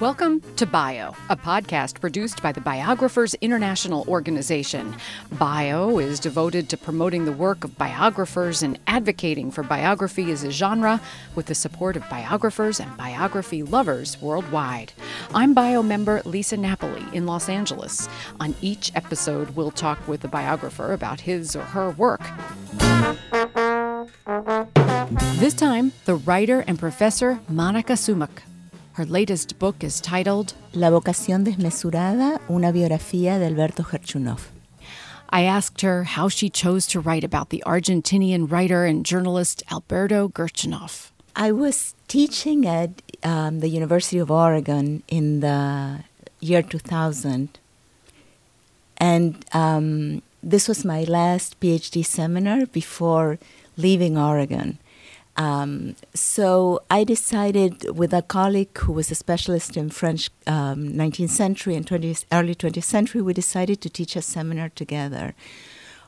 Welcome to Bio, a podcast produced by the Biographers International Organization. Bio is devoted to promoting the work of biographers and advocating for biography as a genre with the support of biographers and biography lovers worldwide. I'm Bio member Lisa Napoli in Los Angeles. On each episode, we'll talk with a biographer about his or her work. This time, the writer and professor Monica Szurmuk. Her latest book is titled La vocación desmesurada, una biografía de Alberto Gerchunoff. I asked her how she chose to write about the Argentinian writer and journalist Alberto Gerchunoff. I was teaching at um, the University of Oregon in the year 2000, and um, this was my last PhD seminar before leaving Oregon. Um, so I decided with a colleague who was a specialist in French um, 19th century and 20th, early 20th century, we decided to teach a seminar together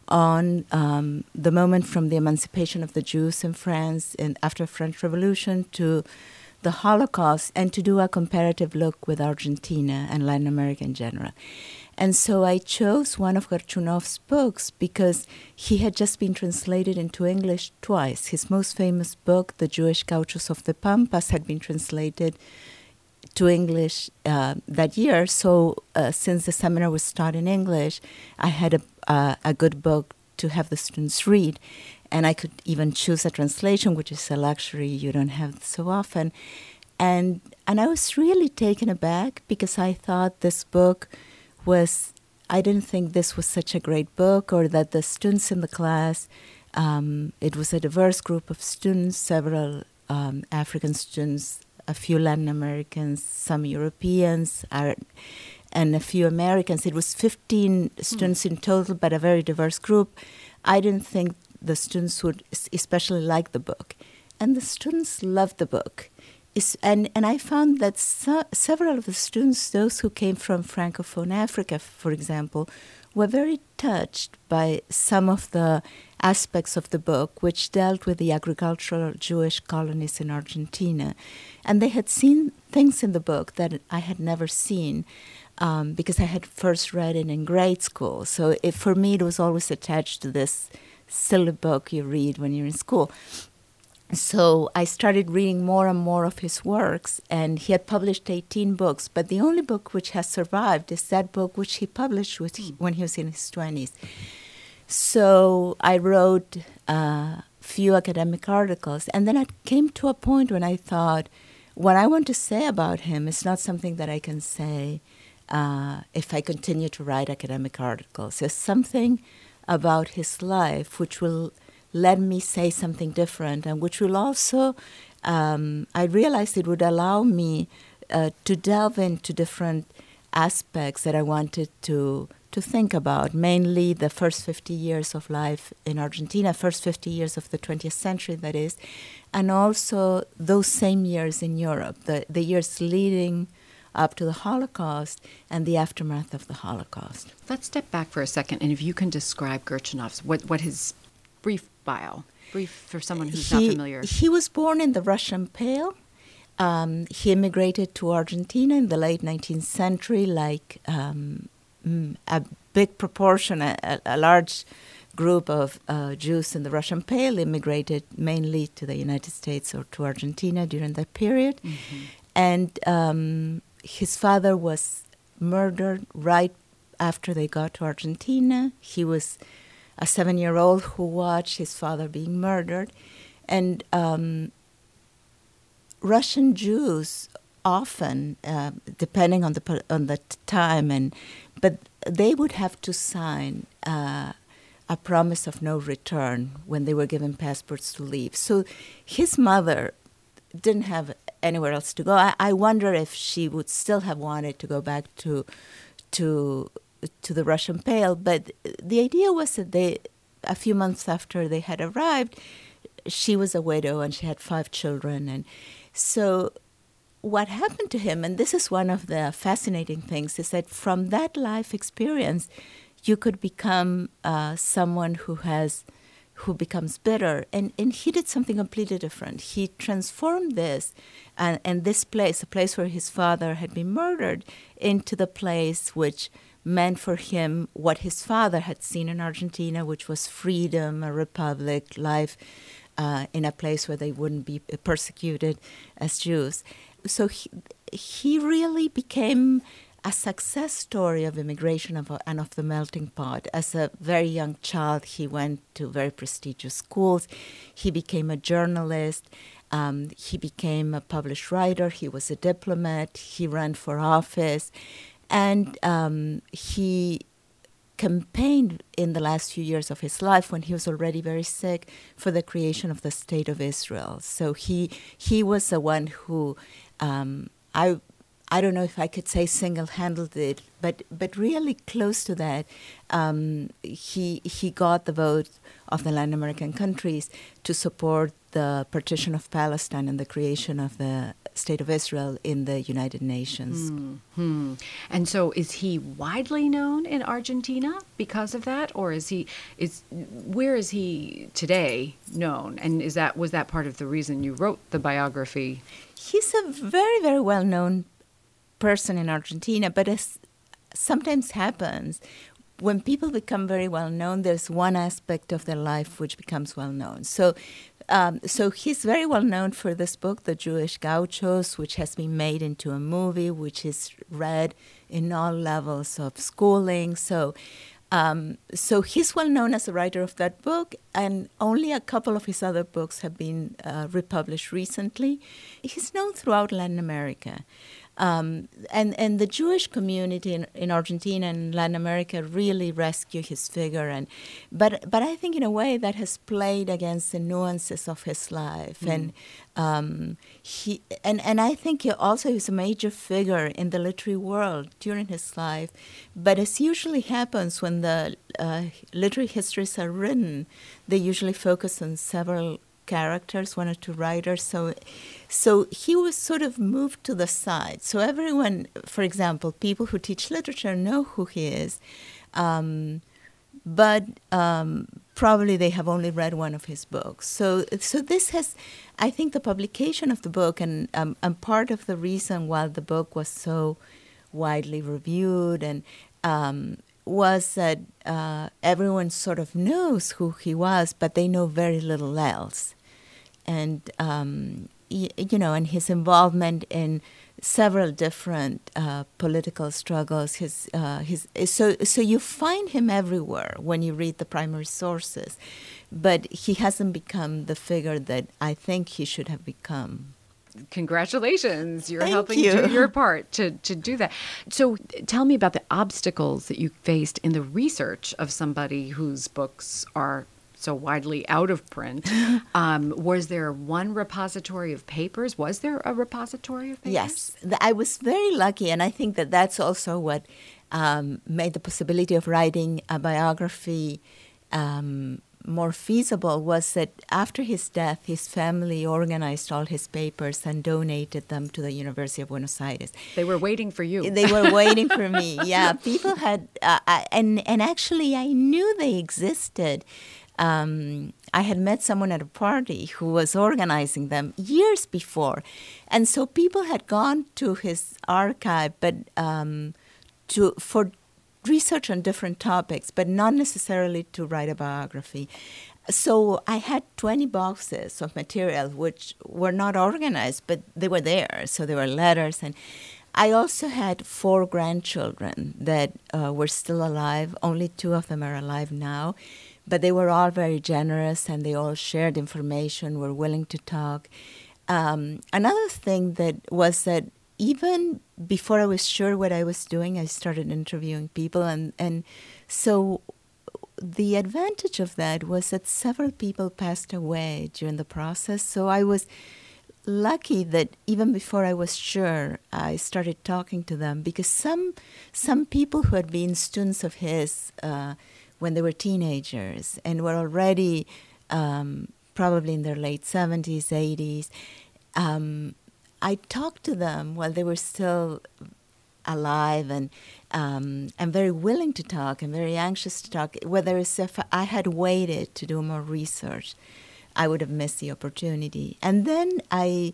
on um, the moment from the emancipation of the Jews in France and after the French Revolution to the Holocaust and to do a comparative look with Argentina and Latin America in general. And so I chose one of Gerchunoff's books because he had just been translated into English twice. His most famous book, The Jewish Gauchos of the Pampas, had been translated to English uh, that year. So uh, since the seminar was taught in English, I had a, uh, a good book to have the students read. And I could even choose a translation, which is a luxury you don't have so often. And, and I was really taken aback because I thought this book was I didn't think this was such a great book or that the students in the class, um, it was a diverse group of students, several um, African students, a few Latin Americans, some Europeans, and a few Americans. It was 15 mm. students in total, but a very diverse group. I didn't think the students would especially like the book. And the students loved the book is, and, and I found that so, several of the students, those who came from Francophone Africa, for example, were very touched by some of the aspects of the book, which dealt with the agricultural Jewish colonies in Argentina. And they had seen things in the book that I had never seen um, because I had first read it in grade school. So it, for me, it was always attached to this silly book you read when you're in school so I started reading more and more of his works, and he had published 18 books. But the only book which has survived is that book which he published when he was in his 20s. So I wrote a uh, few academic articles, and then I came to a point when I thought, what I want to say about him is not something that I can say uh, if I continue to write academic articles. It's something about his life which will let me say something different, and which will also, um, I realized it would allow me uh, to delve into different aspects that I wanted to to think about, mainly the first 50 years of life in Argentina, first 50 years of the 20th century, that is, and also those same years in Europe, the, the years leading up to the Holocaust and the aftermath of the Holocaust. Let's step back for a second, and if you can describe Gerchunoff's, what, what his brief Brief for someone who's he, not familiar. He was born in the Russian Pale. Um, he immigrated to Argentina in the late 19th century, like um, mm, a big proportion, a, a large group of uh, Jews in the Russian Pale immigrated mainly to the United States or to Argentina during that period. Mm-hmm. And um, his father was murdered right after they got to Argentina. He was a seven year old who watched his father being murdered. And um, Russian Jews often, uh, depending on the on the time, and but they would have to sign uh, a promise of no return when they were given passports to leave. So his mother didn't have anywhere else to go. I, I wonder if she would still have wanted to go back to to to the Russian Pale. But the idea was that they, a few months after they had arrived, she was a widow and she had five children. And so what happened to him, and this is one of the fascinating things, is that from that life experience, you could become uh, someone who has who becomes bitter. And, and he did something completely different. He transformed this and, and this place, a place where his father had been murdered, into the place which meant for him what his father had seen in Argentina, which was freedom, a republic, life uh, in a place where they wouldn't be persecuted as Jews. So he, he really became a success story of immigration and of the melting pot. As a very young child, he went to very prestigious schools. He became a journalist. Um, he became a published writer. He was a diplomat. He ran for office. And um, he campaigned in the last few years of his life when he was already very sick for the creation of the state of Israel. So he he was the one who um, I I don't know if I could say single-handled it, but but really close to that. Um, he he got the vote of the Latin American countries to support the partition of Palestine and the creation of the state of Israel in the United Nations. Mm-hmm. And so, is he widely known in Argentina because of that, or is he is where is he today known? And is that was that part of the reason you wrote the biography? He's a very very well known person in Argentina, but as sometimes happens, when people become very well known, there's one aspect of their life which becomes well known. So, um, so he's very well known for this book, The Jewish Gauchos, which has been made into a movie, which is read in all levels of schooling. So, um, so he's well known as a writer of that book, and only a couple of his other books have been uh, republished recently. He's known throughout Latin America. Um, and and the Jewish community in, in Argentina and Latin America really rescue his figure. And but but I think in a way that has played against the nuances of his life. Mm. and um, he and and I think he also is a major figure in the literary world during his life. But as usually happens when the uh, literary histories are written they usually focus on several characters, one or two writers. So, so he was sort of moved to the side. So everyone, for example, people who teach literature know who he is, um, but um, probably they have only read one of his books. So, so this has, I think, the publication of the book, and um, and part of the reason why the book was so widely reviewed and um, was that uh, everyone sort of knows who he was, but they know very little else and um, you know, and his involvement in several different uh, political struggles. His, uh, his, so, so you find him everywhere when you read the primary sources, but he hasn't become the figure that I think he should have become. Congratulations! You're Thank helping you. do your part to, to do that. So, tell me about the obstacles that you faced in the research of somebody whose books are so widely out of print. Um, was there one repository of papers? Was there a repository of papers? Yes, I was very lucky, and I think that that's also what um, made the possibility of writing a biography um, more feasible. Was that after his death, his family organized all his papers and donated them to the University of Buenos Aires. They were waiting for you. They were waiting for me. Yeah, people had, uh, and and actually, I knew they existed um, I had met someone at a party who was organizing them years before, and so people had gone to his archive, but um, to for research on different topics, but not necessarily to write a biography. So I had 20 boxes of material which were not organized, but they were there. So there were letters and. I also had four grandchildren that uh, were still alive. Only two of them are alive now but they were all very generous and they all shared information, were willing to talk. Um, another thing that was that even before I was sure what I was doing, I started interviewing people, and, and so the advantage of that was that several people passed away during the process. So I was lucky that even before I was sure, I started talking to them because some some people who had been students of his. Uh, when they were teenagers and were already um, probably in their late 70s, 80s. Um, I talked to them while they were still alive and um, I'm very willing to talk. I'm very anxious to talk. Whether if I had waited to do more research, I would have missed the opportunity. And then I,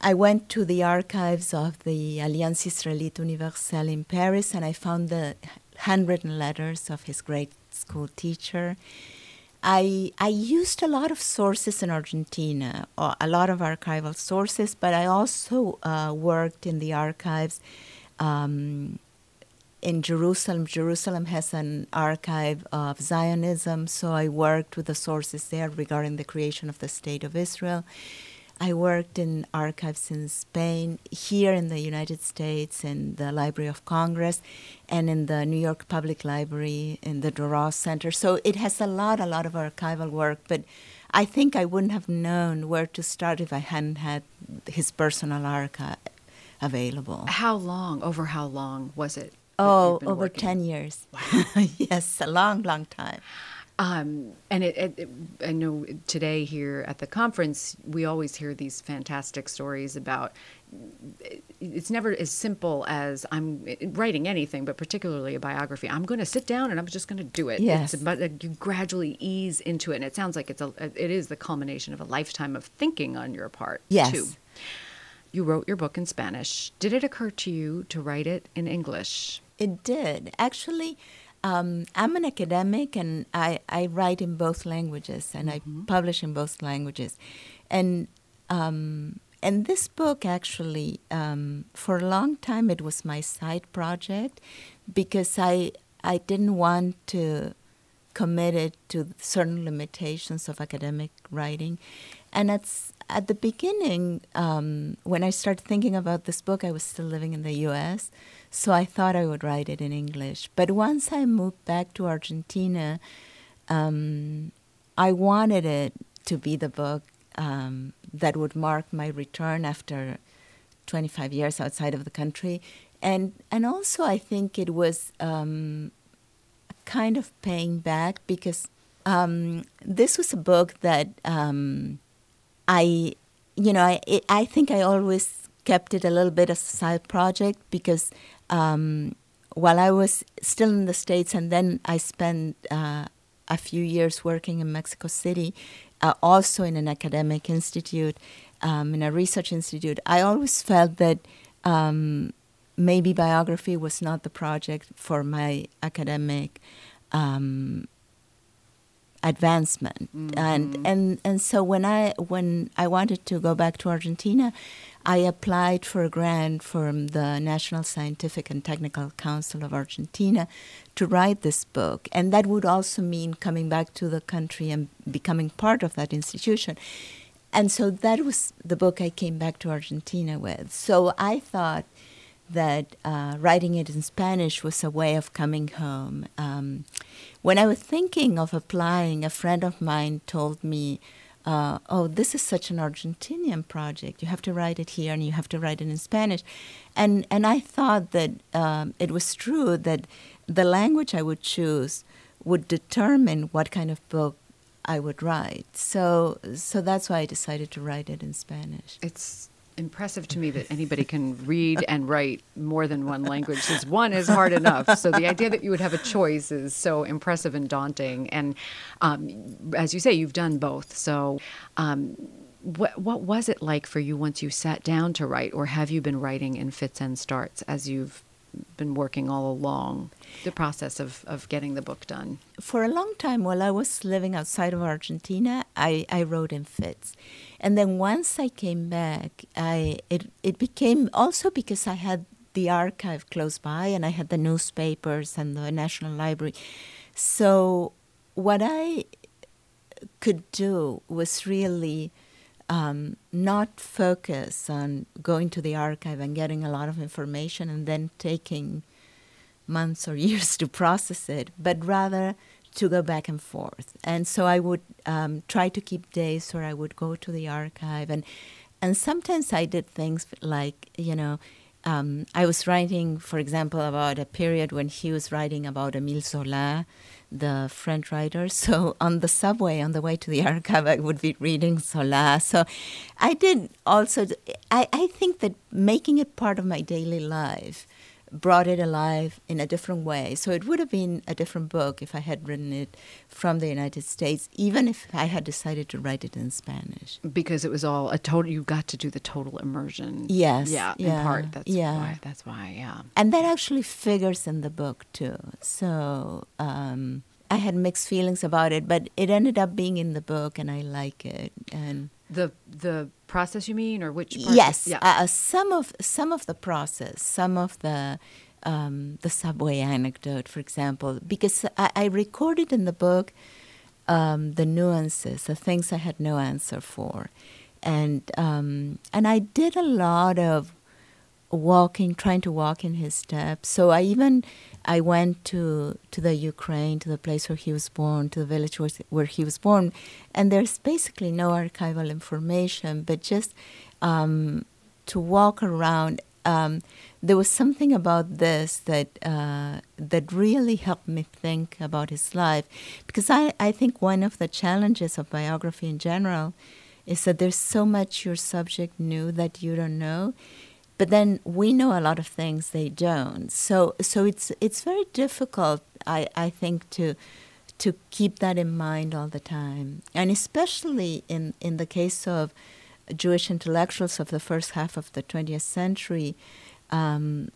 I went to the archives of the Alliance Israélite Universelle in Paris, and I found the handwritten letters of his grade school teacher. I, I used a lot of sources in Argentina, a lot of archival sources, but I also uh, worked in the archives um, in Jerusalem. Jerusalem has an archive of Zionism, so I worked with the sources there regarding the creation of the State of Israel. I worked in archives in Spain, here in the United States, in the Library of Congress, and in the New York Public Library, in the Doros Center. So it has a lot, a lot of archival work, but I think I wouldn't have known where to start if I hadn't had his personal archive available. How long, over how long was it? Oh, over working? 10 years. Wow. yes, a long, long time. Um, and it, it, it, I know today here at the conference, we always hear these fantastic stories about. It's never as simple as I'm writing anything, but particularly a biography. I'm going to sit down and I'm just going to do it. Yes. It's about, you gradually ease into it, and it sounds like it's a. It is the culmination of a lifetime of thinking on your part. Yes. Too. You wrote your book in Spanish. Did it occur to you to write it in English? It did. Actually, um, I'm an academic and I, I write in both languages and mm-hmm. I publish in both languages. And um, and this book actually, um, for a long time, it was my side project because I I didn't want to commit it to certain limitations of academic writing, and at at the beginning, um, when I started thinking about this book, I was still living in the U.S. So I thought I would write it in English. But once I moved back to Argentina, um, I wanted it to be the book um, that would mark my return after 25 years outside of the country. And, and also, I think it was um, kind of paying back because um, this was a book that um, I, you know, I, it, I think I always kept it a little bit as a side project because um, while I was still in the States and then I spent uh, a few years working in Mexico City, uh, also in an academic institute, um, in a research institute, I always felt that um, maybe biography was not the project for my academic um, advancement mm-hmm. and and and so when i when i wanted to go back to argentina i applied for a grant from the national scientific and technical council of argentina to write this book. And that would also mean coming back to the country and becoming part of that institution. And so that was the book i came back to argentina with. So i thought that uh, writing it in Spanish was a way of coming home. Um, when I was thinking of applying, a friend of mine told me, uh, "Oh, this is such an Argentinian project. You have to write it here, and you have to write it in Spanish." And and I thought that um, it was true that the language I would choose would determine what kind of book I would write. So so that's why I decided to write it in Spanish. It's impressive to me that anybody can read and write more than one language. Since one is hard enough. So the idea that you would have a choice is so impressive and daunting. And um, as you say you've done both. So um, what, what was it like for you once you sat down to write? Or have you been writing in fits and starts as you've been working all along the process of, of getting the book done? For a long time, while I was living outside of Argentina, I, I wrote in fits. And then once I came back, I it, it became also because I had the archive close by and I had the newspapers and the National Library. So what I could do was really um, not focus on going to the archive and getting a lot of information and then taking months or years to process it, but rather to go back and forth. And so I would um, try to keep days where I would go to the archive, and and sometimes I did things like you know. Um, I was writing, for example, about a period when he was writing about Émile Zola, the French writer. So on the subway, on the way to the archive, I would be reading Zola. So I did also, I, I think that making it part of my daily life brought it alive in a different way. So it would have been a different book if I had written it from the United States, even if I had decided to write it in Spanish. Because it was all a total. You got to do the total immersion. Yes. Yeah. yeah, In part. That's yeah. why. That's why. Yeah. And that actually figures in the book too. So um, I had mixed feelings about it, but it ended up being in the book, and I like it. And The the process you mean, or which? Part? yes, Yeah. uh, some of some of the process, some of the um, the subway anecdote, for example, because I, I recorded in the book um, the nuances, the things I had no answer for, and um, and I did a lot of walking, trying to walk in his steps. So I even I went to to the Ukraine, to the place where he was born, to the village where, where he was born, and there's basically no archival information, but just um, to walk around. Um, there was something about this that uh, that really helped me think about his life, because I, I think one of the challenges of biography in general is that there's so much your subject knew that you don't know, but then we know a lot of things they don't. So so it's it's very difficult, I, I think, to to keep that in mind all the time, and especially in in the case of Jewish intellectuals of the first half of the 20th century. Um,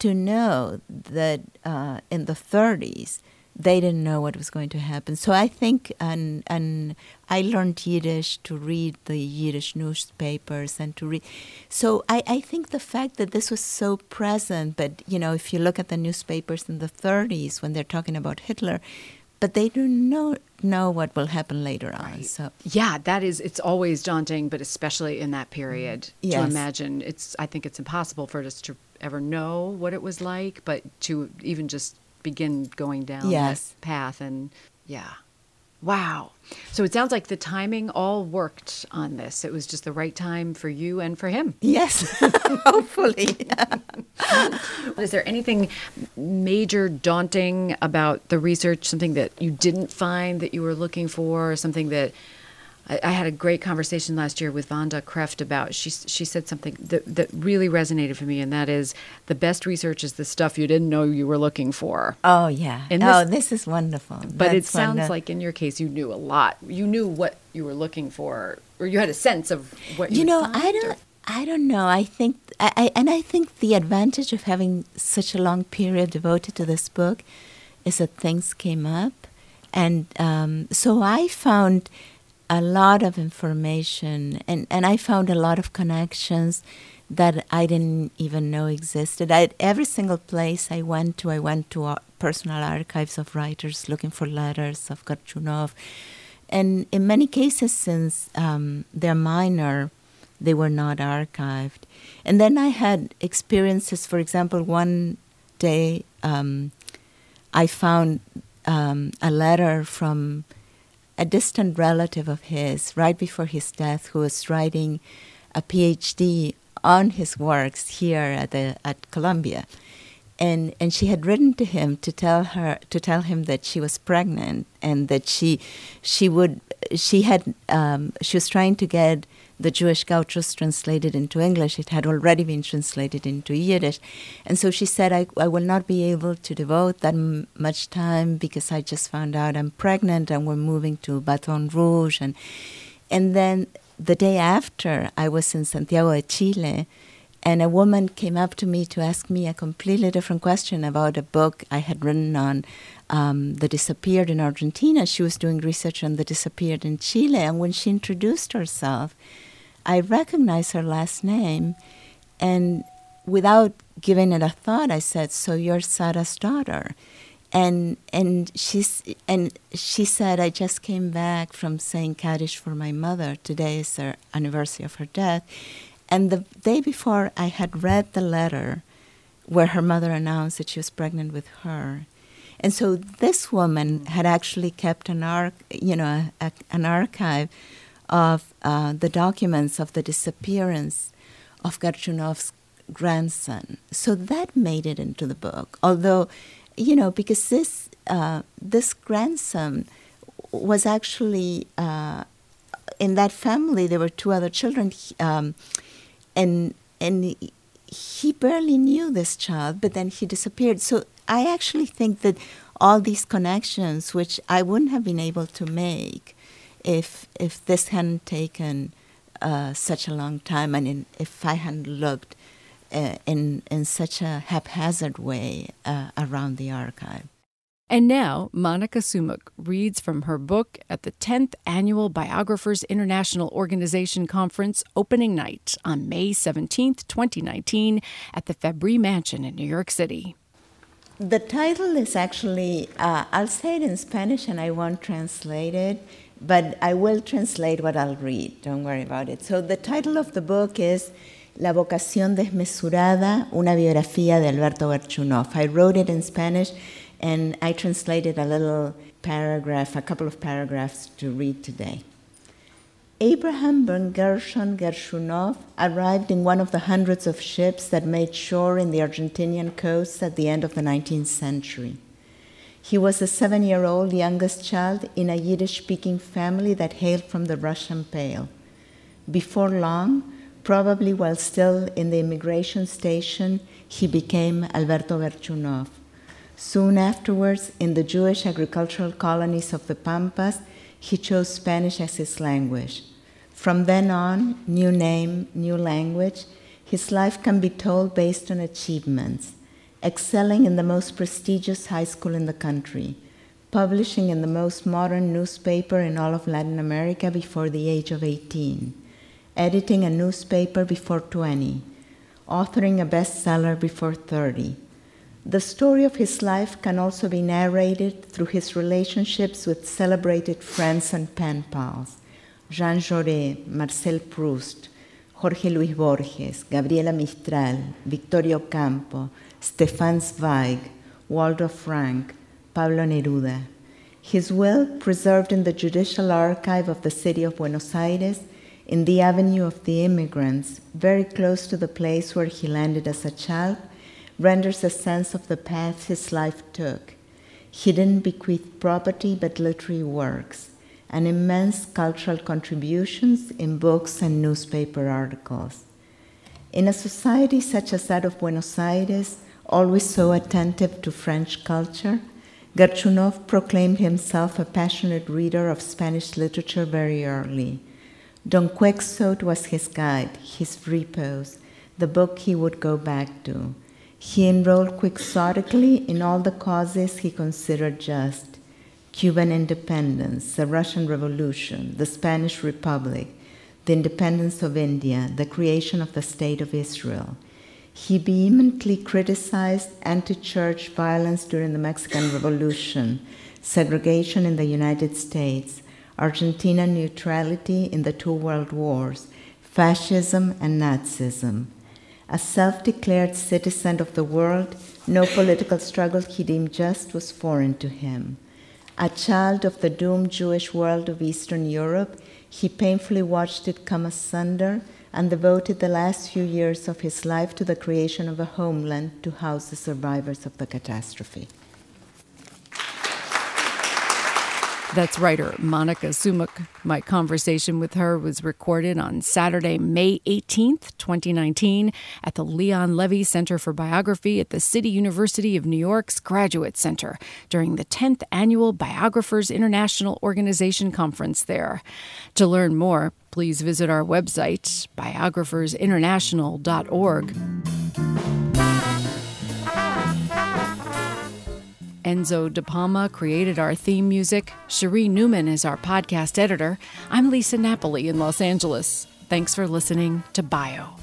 to know that uh, in the 30s they didn't know what was going to happen. So I think, and and I learned Yiddish to read the Yiddish newspapers and to read. So I, I think the fact that this was so present, but you know, if you look at the newspapers in the 30s when they're talking about Hitler, but they don't know know what will happen later on. So Yeah, that is. It's always daunting, but especially in that period, mm, to imagine. It's. I think it's impossible for us to ever know what it was like, but to even just begin going down Yes. that path, and yeah, wow. So it sounds like the timing all worked on this. It was just the right time for you and for him. yes, hopefully. Is there anything major daunting about the research? Something that you didn't find that you were looking for? Or something that I, I had a great conversation last year with Vonda Kreft about. She she said something that that really resonated for me, and that is the best research is the stuff you didn't know you were looking for. Oh yeah. Oh, this- this is wonderful. But it sounds like in your case you knew a lot. You knew what you were looking for, or you had a sense of what you, you know i don't i don't know i think I, I and i think the advantage of having such a long period devoted to this book is that things came up and um, so i found a lot of information and, and i found a lot of connections that i didn't even know existed I, every single place i went to i went to uh, personal archives of writers looking for letters of Gerchunoff and in many cases, since um, they're minor, they were not archived. And then I had experiences, for example, one day um, I found um, a letter from a distant relative of his right before his death who was writing a PhD on his works here at, the, at Columbia. And and she had written to him to tell her to tell him that she was pregnant and that she she would she had um, she was trying to get the Jewish gauchos translated into English. It had already been translated into Yiddish, and so she said, "I I will not be able to devote that m- much time because I just found out I'm pregnant and we're moving to Baton Rouge and and then the day after I was in Santiago de Chile." And a woman came up to me to ask me a completely different question about a book I had written on um, the disappeared in Argentina. She was doing research on the disappeared in Chile. And when she introduced herself, I recognized her last name. And without giving it a thought, I said, So you're Sara's daughter? And and she's and she said, I just came back from saying Kaddish for my mother. Today is the anniversary of her death. And the day before, I had read the letter where her mother announced that she was pregnant with her. And so this woman had actually kept an arch, you know, a, an archive of uh, the documents of the disappearance of Gerchunoff's grandson. So that made it into the book. Although, you know, because this uh, this grandson was actually uh, in that family. There were two other children. Um, and and he barely knew this child, but then he disappeared. So I actually think that all these connections, which I wouldn't have been able to make if if this hadn't taken uh, such a long time, and in, if I hadn't looked uh, in in such a haphazard way uh, around the archive. And now, Monica Szurmuk reads from her book at the 10th Annual Biographers International Organization Conference opening night on May 17, 2019, at the Fabbri Mansion in New York City. The title is actually, uh, I'll say it in Spanish and I won't translate it, but I will translate what I'll read. Don't worry about it. So, the title of the book is La vocación desmesurada, una biografía de Alberto Gerchunoff. I wrote it in Spanish and I translated a little paragraph, a couple of paragraphs to read today. Abraham Ben Gershon Gerchunoff arrived in one of the hundreds of ships that made shore in the Argentinian coast at the end of the 19th century. He was a seven year old youngest child in a Yiddish speaking family that hailed from the Russian Pale. Before long, probably while still in the immigration station, he became Alberto Gerchunoff. Soon afterwards, in the Jewish agricultural colonies of the Pampas, he chose Spanish as his language. From then on, new name, new language, his life can be told based on achievements, excelling in the most prestigious high school in the country, publishing in the most modern newspaper in all of Latin America before the age of 18, editing a newspaper before 20, authoring a bestseller before 30 the story of his life can also be narrated through his relationships with celebrated friends and pen pals Jean Jaurès, Marcel Proust, Jorge Luis Borges, Gabriela Mistral, Victoria Ocampo, Stefan Zweig, Waldo Frank, Pablo Neruda. His will, preserved in the Judicial Archive of the city of Buenos Aires, in the Avenue of the Immigrants, very close to the place where he landed as a child, renders a sense of the path his life took. He didn't bequeath property but literary works and immense cultural contributions in books and newspaper articles. In a society such as that of Buenos Aires, always so attentive to French culture, Gerchunoff proclaimed himself a passionate reader of Spanish literature very early. Don Quixote was his guide, his repose, the book he would go back to. He enrolled quixotically in all the causes he considered just Cuban independence, the Russian Revolution, the Spanish Republic, the independence of India, the creation of the State of Israel. He vehemently criticized anti church violence during the Mexican Revolution, segregation in the United States, Argentina neutrality in the two world wars, fascism and Nazism. A self declared citizen of the world, no political struggle he deemed just was foreign to him. A child of the doomed Jewish world of Eastern Europe, he painfully watched it come asunder and devoted the last few years of his life to the creation of a homeland to house the survivors of the catastrophe. That's writer Monica Szurmuk. My conversation with her was recorded on Saturday, May 18th, 2019, at the Leon Levy Center for Biography at the City University of New York's Graduate Center during the 10th Annual Biographers International Organization Conference there. To learn more, please visit our website, biographersinternational.org. Enzo De Palma created our theme music. Cherie Newman is our podcast editor. I'm Lisa Napoli in Los Angeles. Thanks for listening to Bio.